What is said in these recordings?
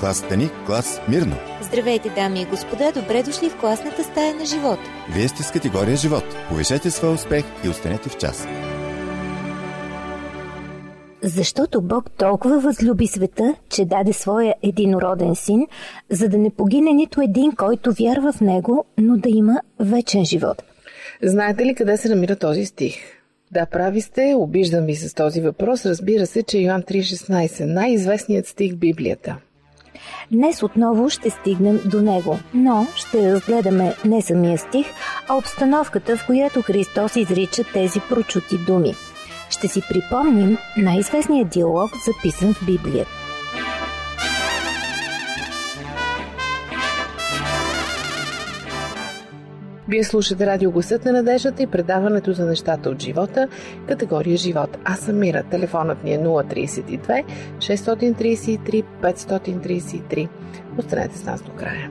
Клас Тани, клас Мирно. Здравейте, дами и господа, добре дошли в класната стая на живот. Вие сте с категория живот. Повишете своя успех и останете в час. Защото Бог толкова възлюби света, че даде своя единороден син, за да не погине нито един, който вярва в него, но да има вечен живот. Знаете ли къде се намира този стих? Да, прави сте, обиждам ви с този въпрос. Разбира се, че Йоан 3.16 най-известният стих в Библията. Днес отново ще стигнем до него, но ще разгледаме не самия стих, а обстановката, в която Христос изрича тези прочути думи. Ще си припомним най-известният диалог, записан в Библията. Вие слушате радио Гласът на надеждата и предаването за нещата от живота, категория живот. Аз съм Мира. Телефонът ни е 032 633 533. Останете с нас до края.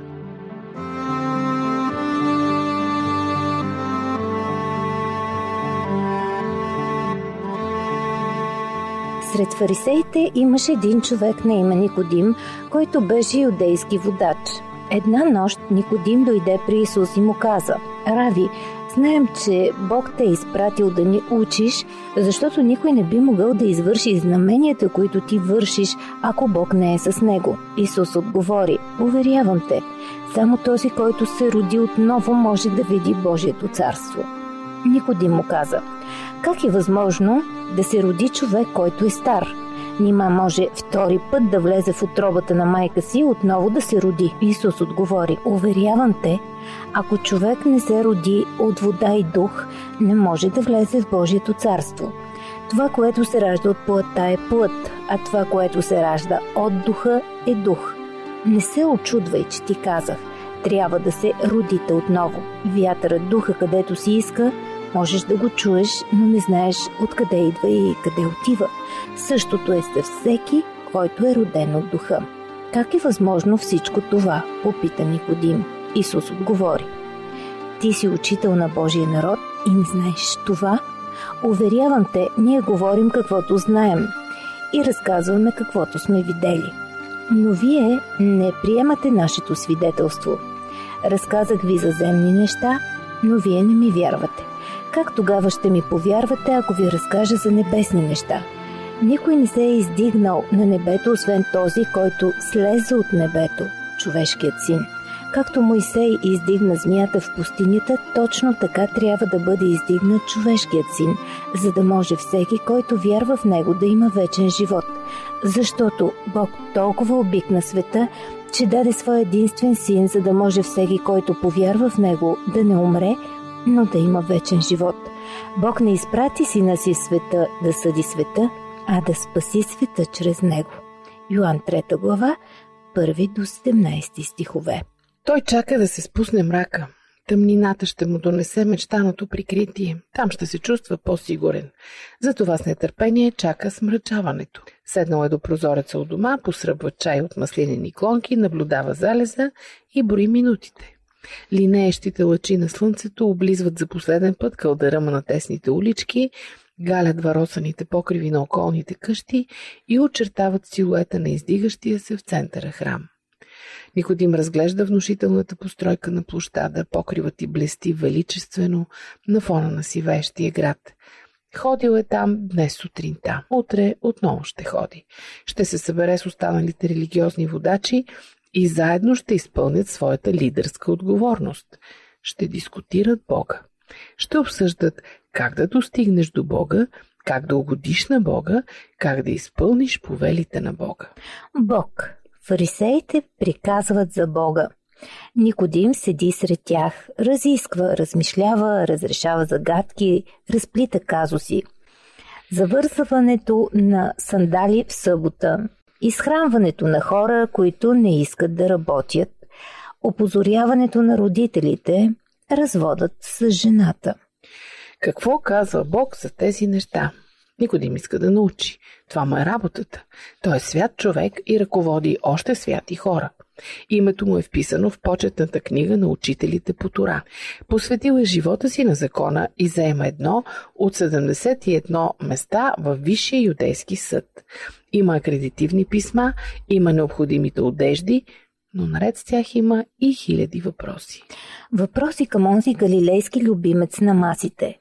Сред фарисеите имаше един човек на име Никодим, който беше юдейски водач – Една нощ Никодим дойде при Исус и му каза Рави, знаем, че Бог те е изпратил да ни учиш, защото никой не би могъл да извърши знаменията, които ти вършиш, ако Бог не е с него. Исус отговори Уверявам те, само този, който се роди отново, може да види Божието царство. Никодим му каза Как е възможно да се роди човек, който е стар? Нима може втори път да влезе в отробата на майка си и отново да се роди. Исус отговори, уверявам те, ако човек не се роди от вода и дух, не може да влезе в Божието царство. Това, което се ражда от плътта е плът, а това, което се ражда от духа е дух. Не се очудвай, че ти казах. Трябва да се родите отново. Вятърът духа където си иска, Можеш да го чуеш, но не знаеш откъде идва и къде отива. Същото е със всеки, който е роден от духа. Как е възможно всичко това? Попита Никодим. Исус отговори. Ти си учител на Божия народ и не знаеш това? Уверявам те, ние говорим каквото знаем и разказваме каквото сме видели. Но вие не приемате нашето свидетелство. Разказах ви за земни неща, но вие не ми вярвате. Как тогава ще ми повярвате, ако ви разкажа за небесни неща? Никой не се е издигнал на небето, освен този, който слезе от небето, човешкият син. Както Моисей издигна змията в пустинята, точно така трябва да бъде издигнат човешкият син, за да може всеки, който вярва в него, да има вечен живот. Защото Бог толкова обикна света, че даде своя единствен син, за да може всеки, който повярва в него, да не умре, но да има вечен живот. Бог не изпрати сина си света да съди света, а да спаси света чрез него. Йоан 3 глава, 1 до 17 стихове. Той чака да се спусне мрака. Тъмнината ще му донесе мечтаното прикритие. Там ще се чувства по-сигурен. Затова с нетърпение чака смрачаването. Седнал е до прозореца от дома, посръбва чай от маслинени клонки, наблюдава залеза и брои минутите. Линеещите лъчи на слънцето облизват за последен път кълдъръма на тесните улички, галят варосаните покриви на околните къщи и очертават силуета на издигащия се в центъра храм. Никодим разглежда внушителната постройка на площада, покривът и блести величествено на фона на сивеещия град. Ходил е там днес сутринта. Утре отново ще ходи. Ще се събере с останалите религиозни водачи и заедно ще изпълнят своята лидерска отговорност. Ще дискутират Бога. Ще обсъждат как да достигнеш до Бога, как да угодиш на Бога, как да изпълниш повелите на Бога. Бог. Фарисеите приказват за Бога. Никодим седи сред тях, разисква, размишлява, разрешава загадки, разплита казуси. Завързването на сандали в събота, изхранването на хора, които не искат да работят, опозоряването на родителите, разводът с жената. Какво казва Бог за тези неща? Никой не иска да научи. Това му е работата. Той е свят човек и ръководи още святи хора. Името му е вписано в почетната книга на учителите по Тора. Посветил е живота си на закона и заема едно от 71 места в Висшия юдейски съд. Има акредитивни писма, има необходимите одежди, но наред с тях има и хиляди въпроси. Въпроси към онзи галилейски любимец на масите.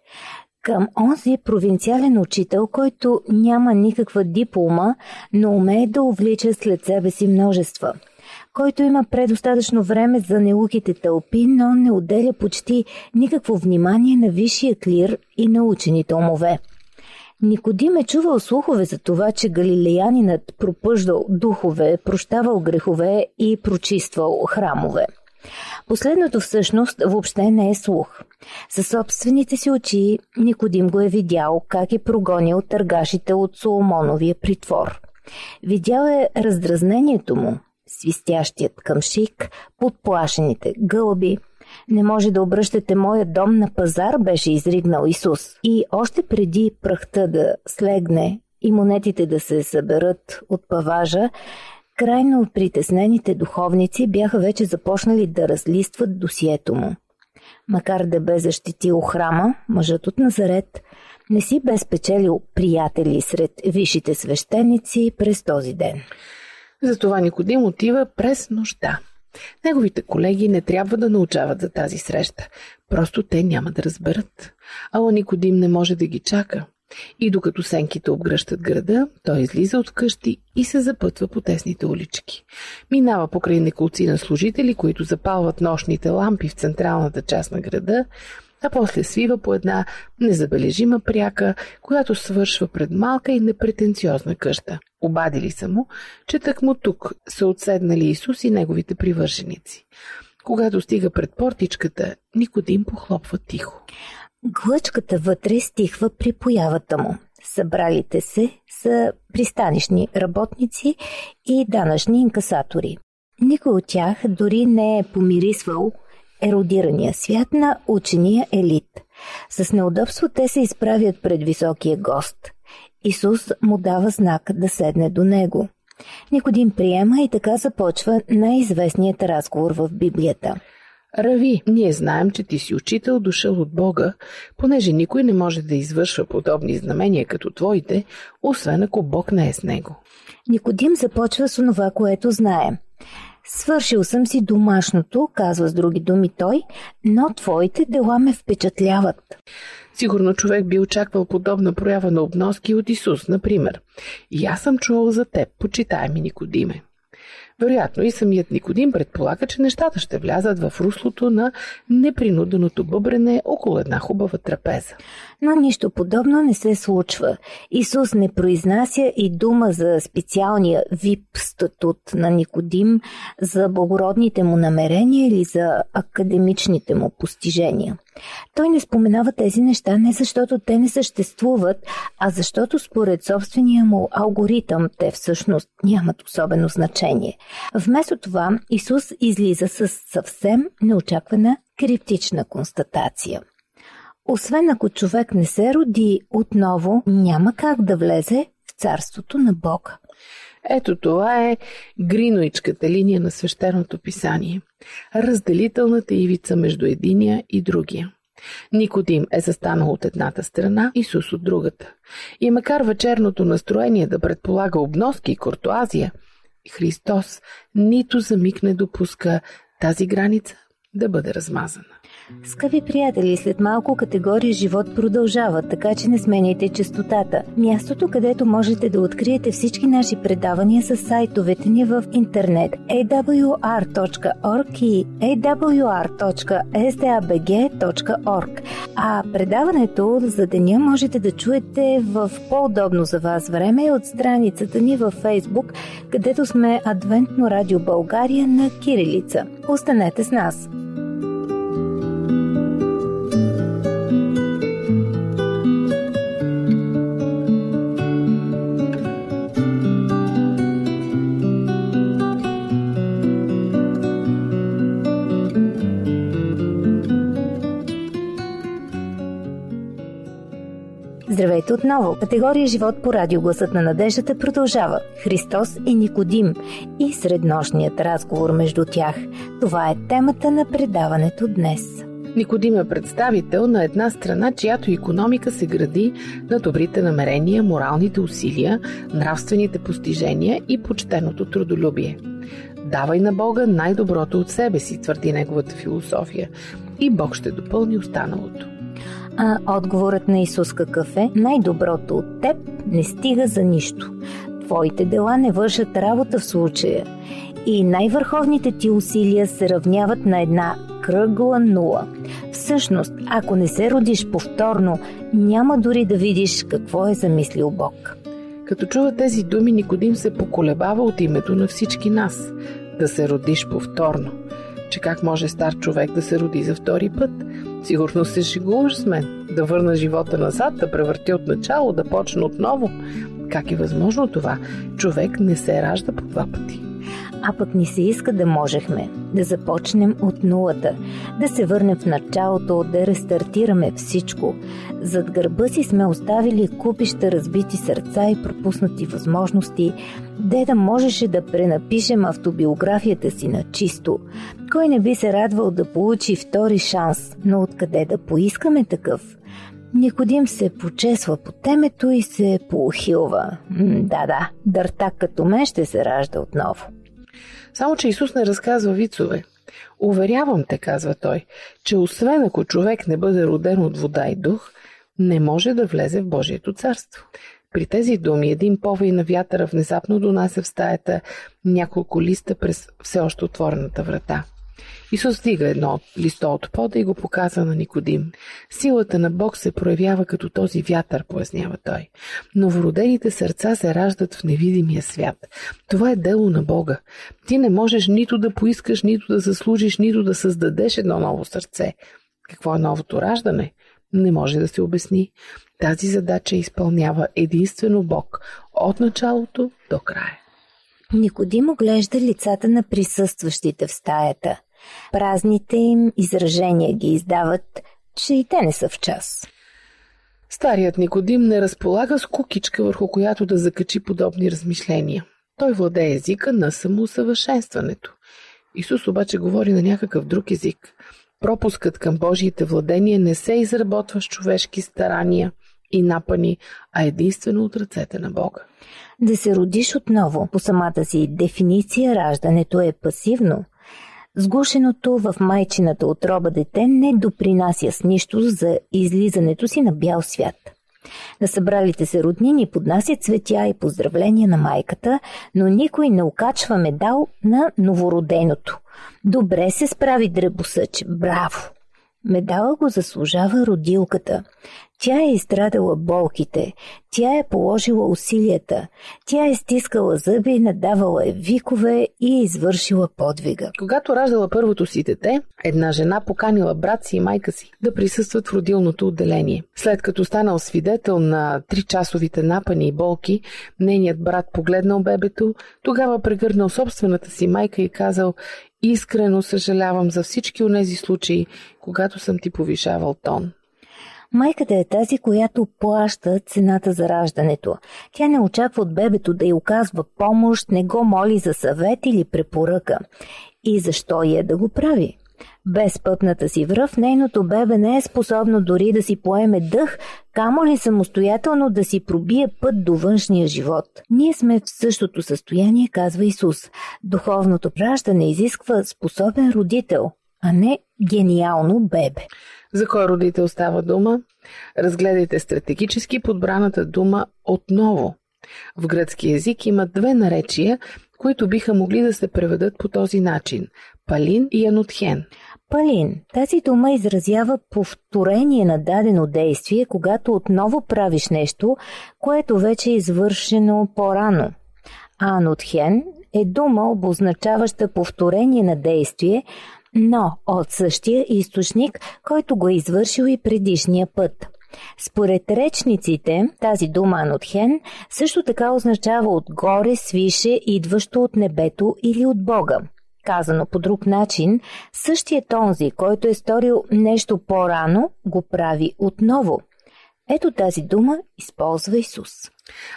Към онзи провинциален учител, който няма никаква диплома, но умее да увлича след себе си множества – който има предостатъчно време за неуките тълпи, но не отделя почти никакво внимание на висшия клир и на учените умове. Никодим е чувал слухове за това, че галилеянинът пропъждал духове, прощавал грехове и прочиствал храмове. Последното всъщност въобще не е слух. Със собствените си очи Никодим го е видял как е прогонил търгашите от Соломоновия притвор. Видял е раздразнението му, свистящият къмшик, подплашените гълби. Не може да обръщате моя дом на пазар, беше изригнал Исус. И още преди прахта да слегне и монетите да се съберат от паважа, крайно притеснените духовници бяха вече започнали да разлистват досието му. Макар да бе защитил храма, мъжът от Назарет не си бе спечелил приятели сред висшите свещеници през този ден. Затова Никодим отива през нощта. Неговите колеги не трябва да научават за тази среща. Просто те няма да разберат. Ала Никодим не може да ги чака. И докато сенките обгръщат града, той излиза от къщи и се запътва по тесните улички. Минава покрай неколци на служители, които запалват нощните лампи в централната част на града, а после свива по една незабележима пряка, която свършва пред малка и непретенциозна къща. Обадили са му, че так му тук са отседнали Исус и неговите привърженици. Когато стига пред портичката, Никодим похлопва тихо. Глъчката вътре стихва при появата му. Събралите се са пристанищни работници и данъчни инкасатори. Никой от тях дори не е помирисвал еродирания свят на учения елит. С неудобство те се изправят пред високия гост. Исус му дава знак да седне до него. Никодим приема и така започва най-известният разговор в Библията. Рави, ние знаем, че ти си учител, дошъл от Бога, понеже никой не може да извършва подобни знамения като твоите, освен ако Бог не е с него. Никодим започва с онова, което знае. Свършил съм си домашното, казва с други думи той, но твоите дела ме впечатляват. Сигурно човек би очаквал подобна проява на обноски от Исус, например. И аз съм чувал за теб, почитаеми Никодиме. Вероятно и самият Никодим предполага, че нещата ще влязат в руслото на непринуденото бъбрене около една хубава трапеза. Но нищо подобно не се случва. Исус не произнася и дума за специалния вип статут на Никодим, за благородните му намерения или за академичните му постижения. Той не споменава тези неща не защото те не съществуват, а защото според собствения му алгоритъм те всъщност нямат особено значение. Вместо това Исус излиза с съвсем неочаквана криптична констатация. Освен ако човек не се роди отново, няма как да влезе в царството на Бога. Ето това е гриноичката линия на свещеното писание. Разделителната ивица между единия и другия. Никодим е застанал от едната страна, Исус от другата. И макар вечерното настроение да предполага обноски и куртуазия, Христос нито за миг не допуска тази граница да бъде размазана. Скъпи приятели, след малко категория живот продължава, така че не сменяйте частотата. Мястото, където можете да откриете всички наши предавания с сайтовете ни в интернет awr.org и awr.sdabg.org. А предаването за деня можете да чуете в по-удобно за вас време от страницата ни във Facebook, където сме Адвентно радио България на Кирилица. Останете с нас! Здравейте отново! Категория Живот по радио Гласът на надеждата продължава. Христос и Никодим и среднощният разговор между тях. Това е темата на предаването днес. Никодим е представител на една страна, чиято економика се гради на добрите намерения, моралните усилия, нравствените постижения и почтеното трудолюбие. Давай на Бога най-доброто от себе си, твърди неговата философия, и Бог ще допълни останалото. А отговорът на Исус какъв е? Най-доброто от теб не стига за нищо. Твоите дела не вършат работа в случая. И най-върховните ти усилия се равняват на една кръгла нула. Всъщност, ако не се родиш повторно, няма дори да видиш какво е замислил Бог. Като чува тези думи, Никодим се поколебава от името на всички нас да се родиш повторно. Че как може стар човек да се роди за втори път? Сигурно се шегуваш с мен. Да върна живота назад, да превърти от начало, да почне отново. Как е възможно това? Човек не се ражда по два пъти. А пък ни се иска да можехме да започнем от нулата, да се върнем в началото, да рестартираме всичко. Зад гърба си сме оставили купища разбити сърца и пропуснати възможности, де да можеше да пренапишем автобиографията си на чисто. Кой не би се радвал да получи втори шанс, но откъде да поискаме такъв? Никодим се почесва по темето и се поухилва. Да-да, дърта като мен ще се ражда отново. Само, че Исус не разказва вицове. Уверявам те, казва той, че освен ако човек не бъде роден от вода и дух, не може да влезе в Божието царство. При тези думи един повей на вятъра внезапно донася в стаята няколко листа през все още отворената врата. Исус дига едно листо от пода и го показва на Никодим. Силата на Бог се проявява като този вятър, пояснява той. Новородените сърца се раждат в невидимия свят. Това е дело на Бога. Ти не можеш нито да поискаш, нито да заслужиш, нито да създадеш едно ново сърце. Какво е новото раждане? Не може да се обясни. Тази задача изпълнява единствено Бог от началото до края. Никодим оглежда лицата на присъстващите в стаята. Празните им изражения ги издават, че и те не са в час. Старият Никодим не разполага с кукичка, върху която да закачи подобни размишления. Той владее езика на самоусъвършенстването. Исус обаче говори на някакъв друг език. Пропускът към Божиите владения не се изработва с човешки старания и напани, а единствено от ръцете на Бога. Да се родиш отново, по самата си дефиниция, раждането е пасивно – Сгушеното в майчината отроба дете не допринася с нищо за излизането си на бял свят. На събралите се роднини поднасят цветя и поздравления на майката, но никой не окачва медал на новороденото. Добре се справи дребосъч, браво! Медала го заслужава родилката. Тя е изстрадала болките, тя е положила усилията, тя е стискала зъби, надавала е викове и е извършила подвига. Когато раждала първото си дете, една жена поканила брат си и майка си да присъстват в родилното отделение. След като станал свидетел на тричасовите напани и болки, нейният брат погледнал бебето, тогава прегърнал собствената си майка и казал Искрено съжалявам за всички онези случаи, когато съм ти повишавал тон. Майката е тази, която плаща цената за раждането. Тя не очаква от бебето да й оказва помощ, не го моли за съвет или препоръка. И защо е да го прави? Без пъпната си връв, нейното бебе не е способно дори да си поеме дъх, камо ли самостоятелно да си пробие път до външния живот. Ние сме в същото състояние, казва Исус. Духовното раждане изисква способен родител, а не гениално бебе. За кой родител става дума? Разгледайте стратегически подбраната дума отново. В гръцки език има две наречия, които биха могли да се преведат по този начин – палин и анотхен. Палин. Тази дума изразява повторение на дадено действие, когато отново правиш нещо, което вече е извършено по-рано. А анотхен е дума, обозначаваща повторение на действие, но от същия източник, който го е извършил и предишния път. Според речниците, тази дума анотхен също така означава отгоре, свише, идващо от небето или от Бога. Казано по друг начин, същият онзи, който е сторил нещо по-рано, го прави отново. Ето тази дума използва Исус.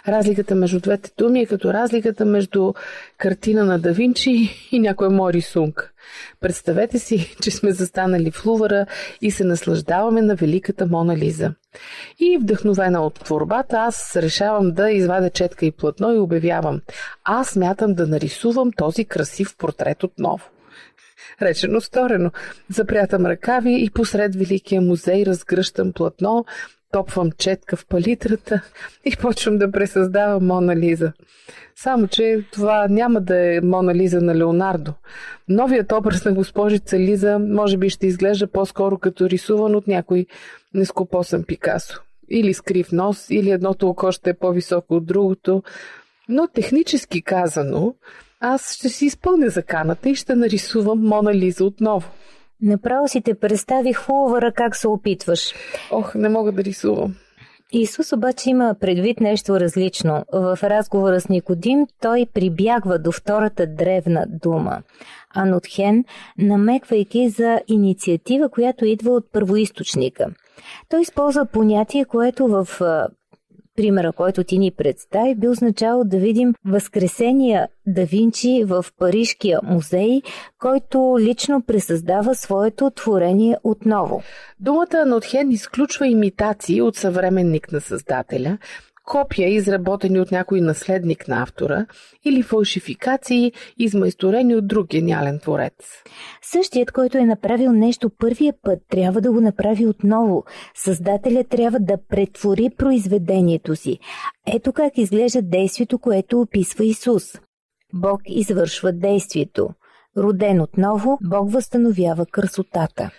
Разликата между двете думи е като разликата между картина на Да Винчи и някоя мой рисунка. Представете си, че сме застанали в Лувъра и се наслаждаваме на великата Мона Лиза. И вдъхновена от творбата, аз решавам да извадя четка и платно и обявявам. Аз смятам да нарисувам този красив портрет отново. Речено сторено. Запрятам ръкави и посред Великия музей разгръщам платно, топвам четка в палитрата и почвам да пресъздавам Мона Лиза. Само, че това няма да е Мона Лиза на Леонардо. Новият образ на госпожица Лиза може би ще изглежда по-скоро като рисуван от някой нескопосан Пикасо. Или с крив нос, или едното око ще е по-високо от другото. Но технически казано, аз ще си изпълня заканата и ще нарисувам Мона Лиза отново. Направо си те представих хубава как се опитваш. Ох, не мога да рисувам. Исус обаче има предвид нещо различно. В разговора с Никодим той прибягва до втората древна дума. Анотхен, намеквайки за инициатива, която идва от първоисточника. Той използва понятие, което в примера, който ти ни представи, би означавал да видим възкресения да Винчи в Парижкия музей, който лично пресъздава своето творение отново. Думата Нотхен изключва имитации от съвременник на създателя, копия, изработени от някой наследник на автора, или фалшификации, измайсторени от друг гениален творец. Същият, който е направил нещо първия път, трябва да го направи отново. Създателят трябва да претвори произведението си. Ето как изглежда действието, което описва Исус. Бог извършва действието. Роден отново, Бог възстановява красотата.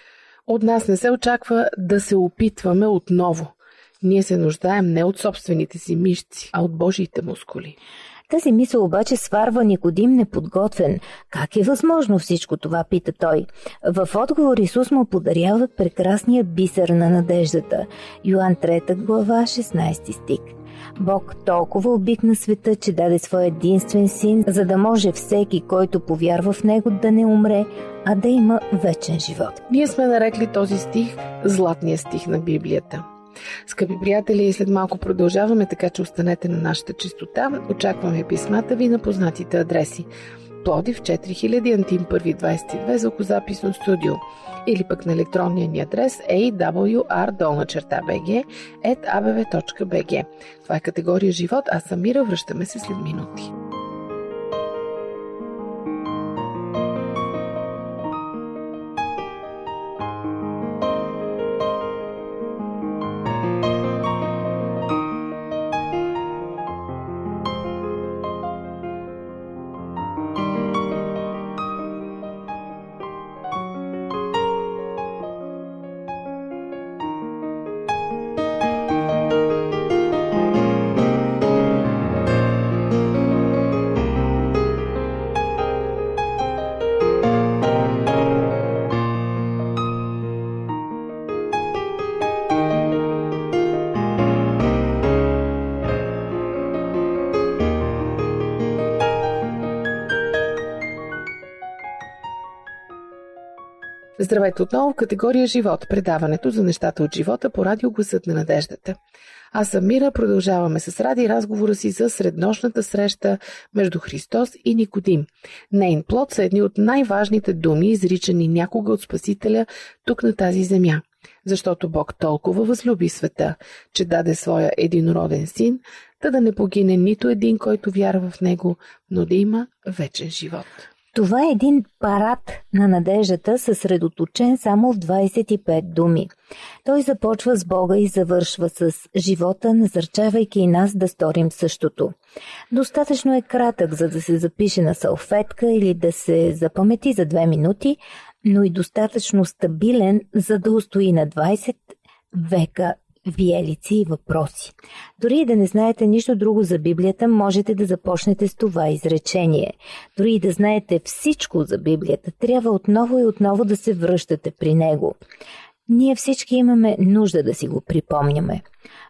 От нас не се очаква да се опитваме отново – ние се нуждаем не от собствените си мишци, а от Божиите мускули. Тази мисъл обаче сварва Никодим неподготвен. Как е възможно всичко това, пита той. В отговор Исус му подарява прекрасния бисер на надеждата. Йоан 3 глава 16 стих. Бог толкова обикна света, че даде своя единствен син, за да може всеки, който повярва в него, да не умре, а да има вечен живот. Ние сме нарекли този стих Златния стих на Библията. Скъпи приятели, след малко продължаваме, така че останете на нашата чистота. Очакваме писмата ви на познатите адреси. Плодив 4000 Антим 1 22 звукозаписно студио или пък на електронния ни адрес awr.bg Това е категория живот, а Самира връщаме се след минути. Здравейте отново в категория Живот, предаването за нещата от живота по радио Гласът на надеждата. Аз съм Мира, продължаваме с Ради разговора си за среднощната среща между Христос и Никодим. Нейн плод са едни от най-важните думи, изричани някога от Спасителя тук на тази земя. Защото Бог толкова възлюби света, че даде своя единороден син, да да не погине нито един, който вярва в него, но да има вечен живот. Това е един парад на надеждата, съсредоточен само в 25 думи. Той започва с Бога и завършва с живота, насърчавайки и нас да сторим същото. Достатъчно е кратък, за да се запише на салфетка или да се запамети за две минути, но и достатъчно стабилен, за да устои на 20 века виелици и въпроси. Дори и да не знаете нищо друго за Библията, можете да започнете с това изречение. Дори и да знаете всичко за Библията, трябва отново и отново да се връщате при него. Ние всички имаме нужда да си го припомняме.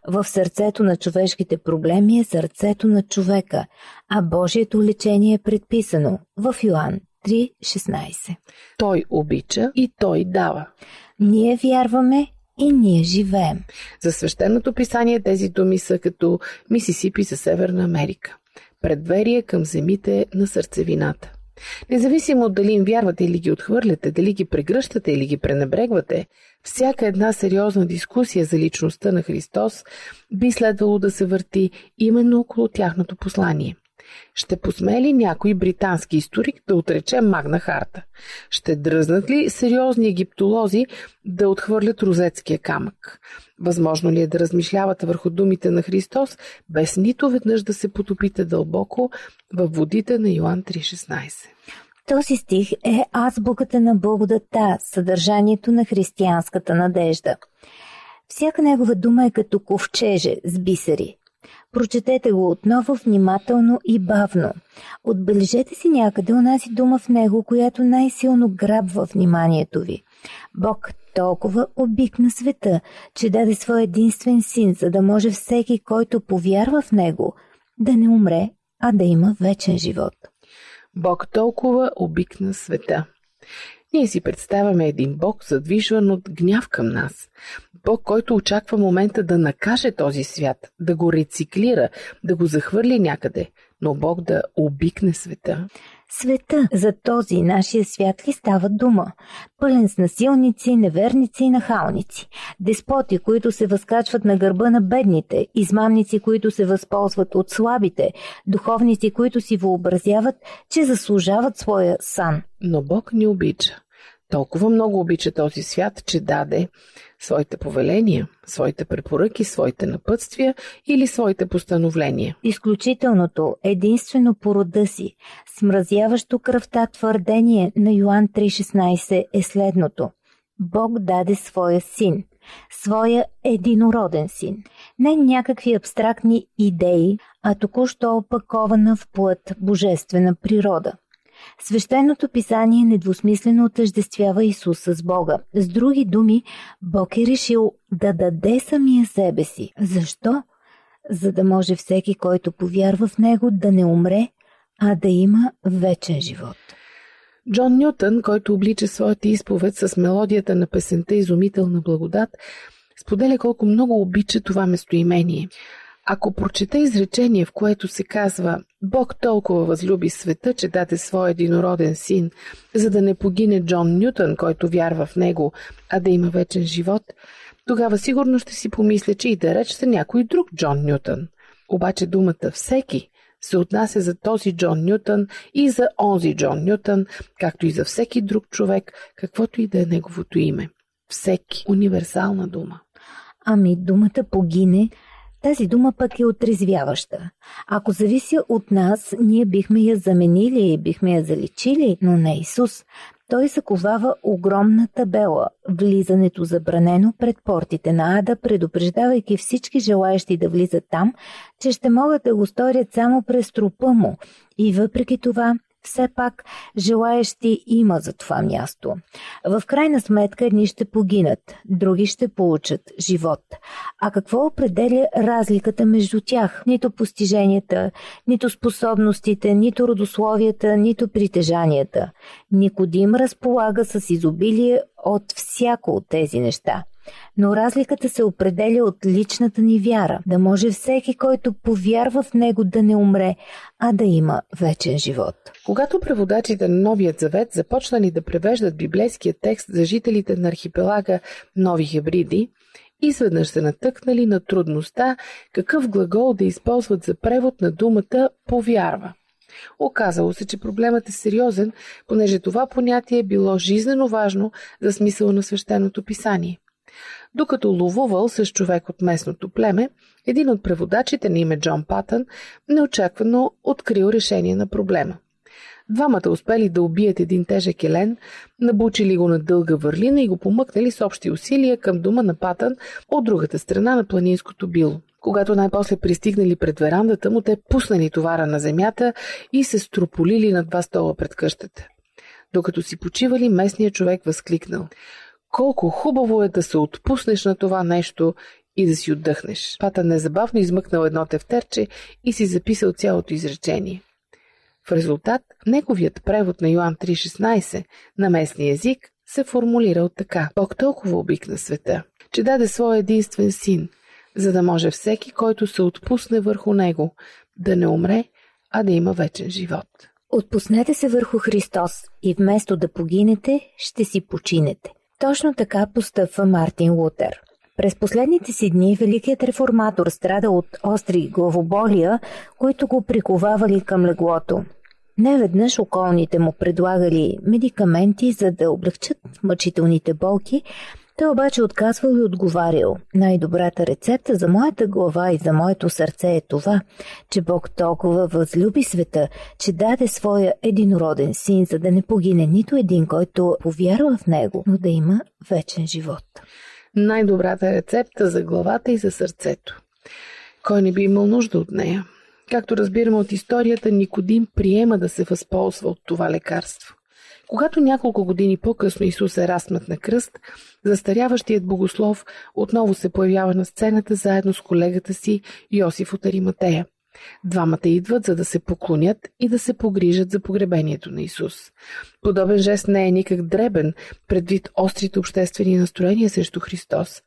В сърцето на човешките проблеми е сърцето на човека, а Божието лечение е предписано в Йоанн 3.16. Той обича и той дава. Ние вярваме и ние живеем. За свещеното писание тези думи са като Мисисипи за Северна Америка. Предверие към земите на сърцевината. Независимо дали им вярвате или ги отхвърляте, дали ги прегръщате или ги пренебрегвате, всяка една сериозна дискусия за личността на Христос би следвало да се върти именно около тяхното послание. Ще посмее ли някой британски историк да отрече Магна Харта? Ще дръзнат ли сериозни египтолози да отхвърлят розетския камък? Възможно ли е да размишлявате върху думите на Христос, без нито веднъж да се потопите дълбоко в водите на Йоан 3.16? Този стих е азбуката на благодата, съдържанието на християнската надежда. Всяка негова дума е като ковчеже с бисери. Прочетете го отново внимателно и бавно. Отбележете си някъде онази дума в него, която най-силно грабва вниманието ви. Бог толкова обикна света, че даде своя единствен син, за да може всеки, който повярва в него, да не умре, а да има вечен живот. Бог толкова обикна света. Ние си представяме един Бог, задвижван от гняв към нас. Бог, който очаква момента да накаже този свят, да го рециклира, да го захвърли някъде, но Бог да обикне света. Света за този нашия свят ли става дума? Пълен с насилници, неверници и нахалници. Деспоти, които се възкачват на гърба на бедните, измамници, които се възползват от слабите, духовници, които си въобразяват, че заслужават своя сан. Но Бог ни обича. Толкова много обича този свят, че даде своите повеления, своите препоръки, своите напътствия или своите постановления. Изключителното, единствено по рода си, смразяващо кръвта твърдение на Йоан 3.16 е следното. Бог даде своя син, своя единороден син. Не някакви абстрактни идеи, а току-що опакована в плът божествена природа. Свещеното писание недвусмислено отъждествява Исус с Бога. С други думи, Бог е решил да даде самия себе си. Защо? За да може всеки, който повярва в Него, да не умре, а да има вечен живот. Джон Нютън, който облича своята изповед с мелодията на песента Изумителна благодат, споделя колко много обича това местоимение – ако прочета изречение, в което се казва Бог толкова възлюби света, че даде своя единороден син, за да не погине Джон Нютън, който вярва в него, а да има вечен живот, тогава сигурно ще си помисля, че и да реч за някой друг Джон Нютън. Обаче думата всеки се отнася за този Джон Нютън и за онзи Джон Нютън, както и за всеки друг човек, каквото и да е неговото име. Всеки. Универсална дума. Ами думата погине тази дума пък е отрезвяваща. Ако зависи от нас, ние бихме я заменили, бихме я заличили, но не Исус. Той заковава огромна табела, влизането забранено пред портите на Ада, предупреждавайки всички желаящи да влизат там, че ще могат да го сторят само през трупа му. И въпреки това все пак желаещи има за това място. В крайна сметка едни ще погинат, други ще получат живот. А какво определя разликата между тях? Нито постиженията, нито способностите, нито родословията, нито притежанията. Никодим разполага с изобилие от всяко от тези неща. Но разликата се определя от личната ни вяра, да може всеки, който повярва в него да не умре, а да има вечен живот. Когато преводачите на Новият завет започнали да превеждат библейския текст за жителите на архипелага Нови Хебриди, изведнъж се натъкнали на трудността какъв глагол да използват за превод на думата повярва. Оказало се, че проблемът е сериозен, понеже това понятие е било жизнено важно за смисъла на свещеното писание. Докато ловувал с човек от местното племе, един от преводачите на име Джон Патън неочаквано открил решение на проблема. Двамата успели да убият един тежък елен, набучили го на дълга върлина и го помъкнали с общи усилия към дома на Патън от другата страна на планинското било. Когато най-после пристигнали пред верандата му, те пуснали товара на земята и се строполили на два стола пред къщата. Докато си почивали, местният човек възкликнал. Колко хубаво е да се отпуснеш на това нещо и да си отдъхнеш. Пата незабавно измъкнал едно тефтерче и си записал цялото изречение. В резултат, неговият превод на Йоан 3.16 на местния език се формулирал така. Бог толкова обикна света, че даде своя единствен син, за да може всеки, който се отпусне върху него, да не умре, а да има вечен живот. Отпуснете се върху Христос и вместо да погинете, ще си починете. Точно така постъпва Мартин Лутер. През последните си дни великият реформатор страда от остри главоболия, които го приковавали към леглото. Неведнъж околните му предлагали медикаменти, за да облегчат мъчителните болки, той обаче отказвал и отговарял. Най-добрата рецепта за моята глава и за моето сърце е това, че Бог толкова възлюби света, че даде своя единороден син, за да не погине нито един, който повярва в него, но да има вечен живот. Най-добрата рецепта за главата и за сърцето. Кой не би имал нужда от нея? Както разбираме от историята, Никодим приема да се възползва от това лекарство. Когато няколко години по-късно Исус е размът на кръст, застаряващият богослов отново се появява на сцената заедно с колегата си Йосиф от Ариматея. Двамата идват, за да се поклонят и да се погрижат за погребението на Исус. Подобен жест не е никак дребен, предвид острите обществени настроения срещу Христос.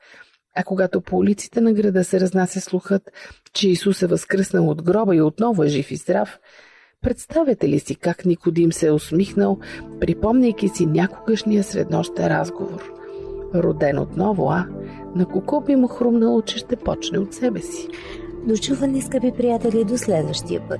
А когато по улиците на града се разнася слухът, че Исус е възкръснал от гроба и отново е жив и здрав, представяте ли си как Никодим се е усмихнал, припомняйки си някогашния среднощен разговор? Роден отново, а? На коко би му хрумнало, че ще почне от себе си? Дочуване, скъпи приятели, до следващия път.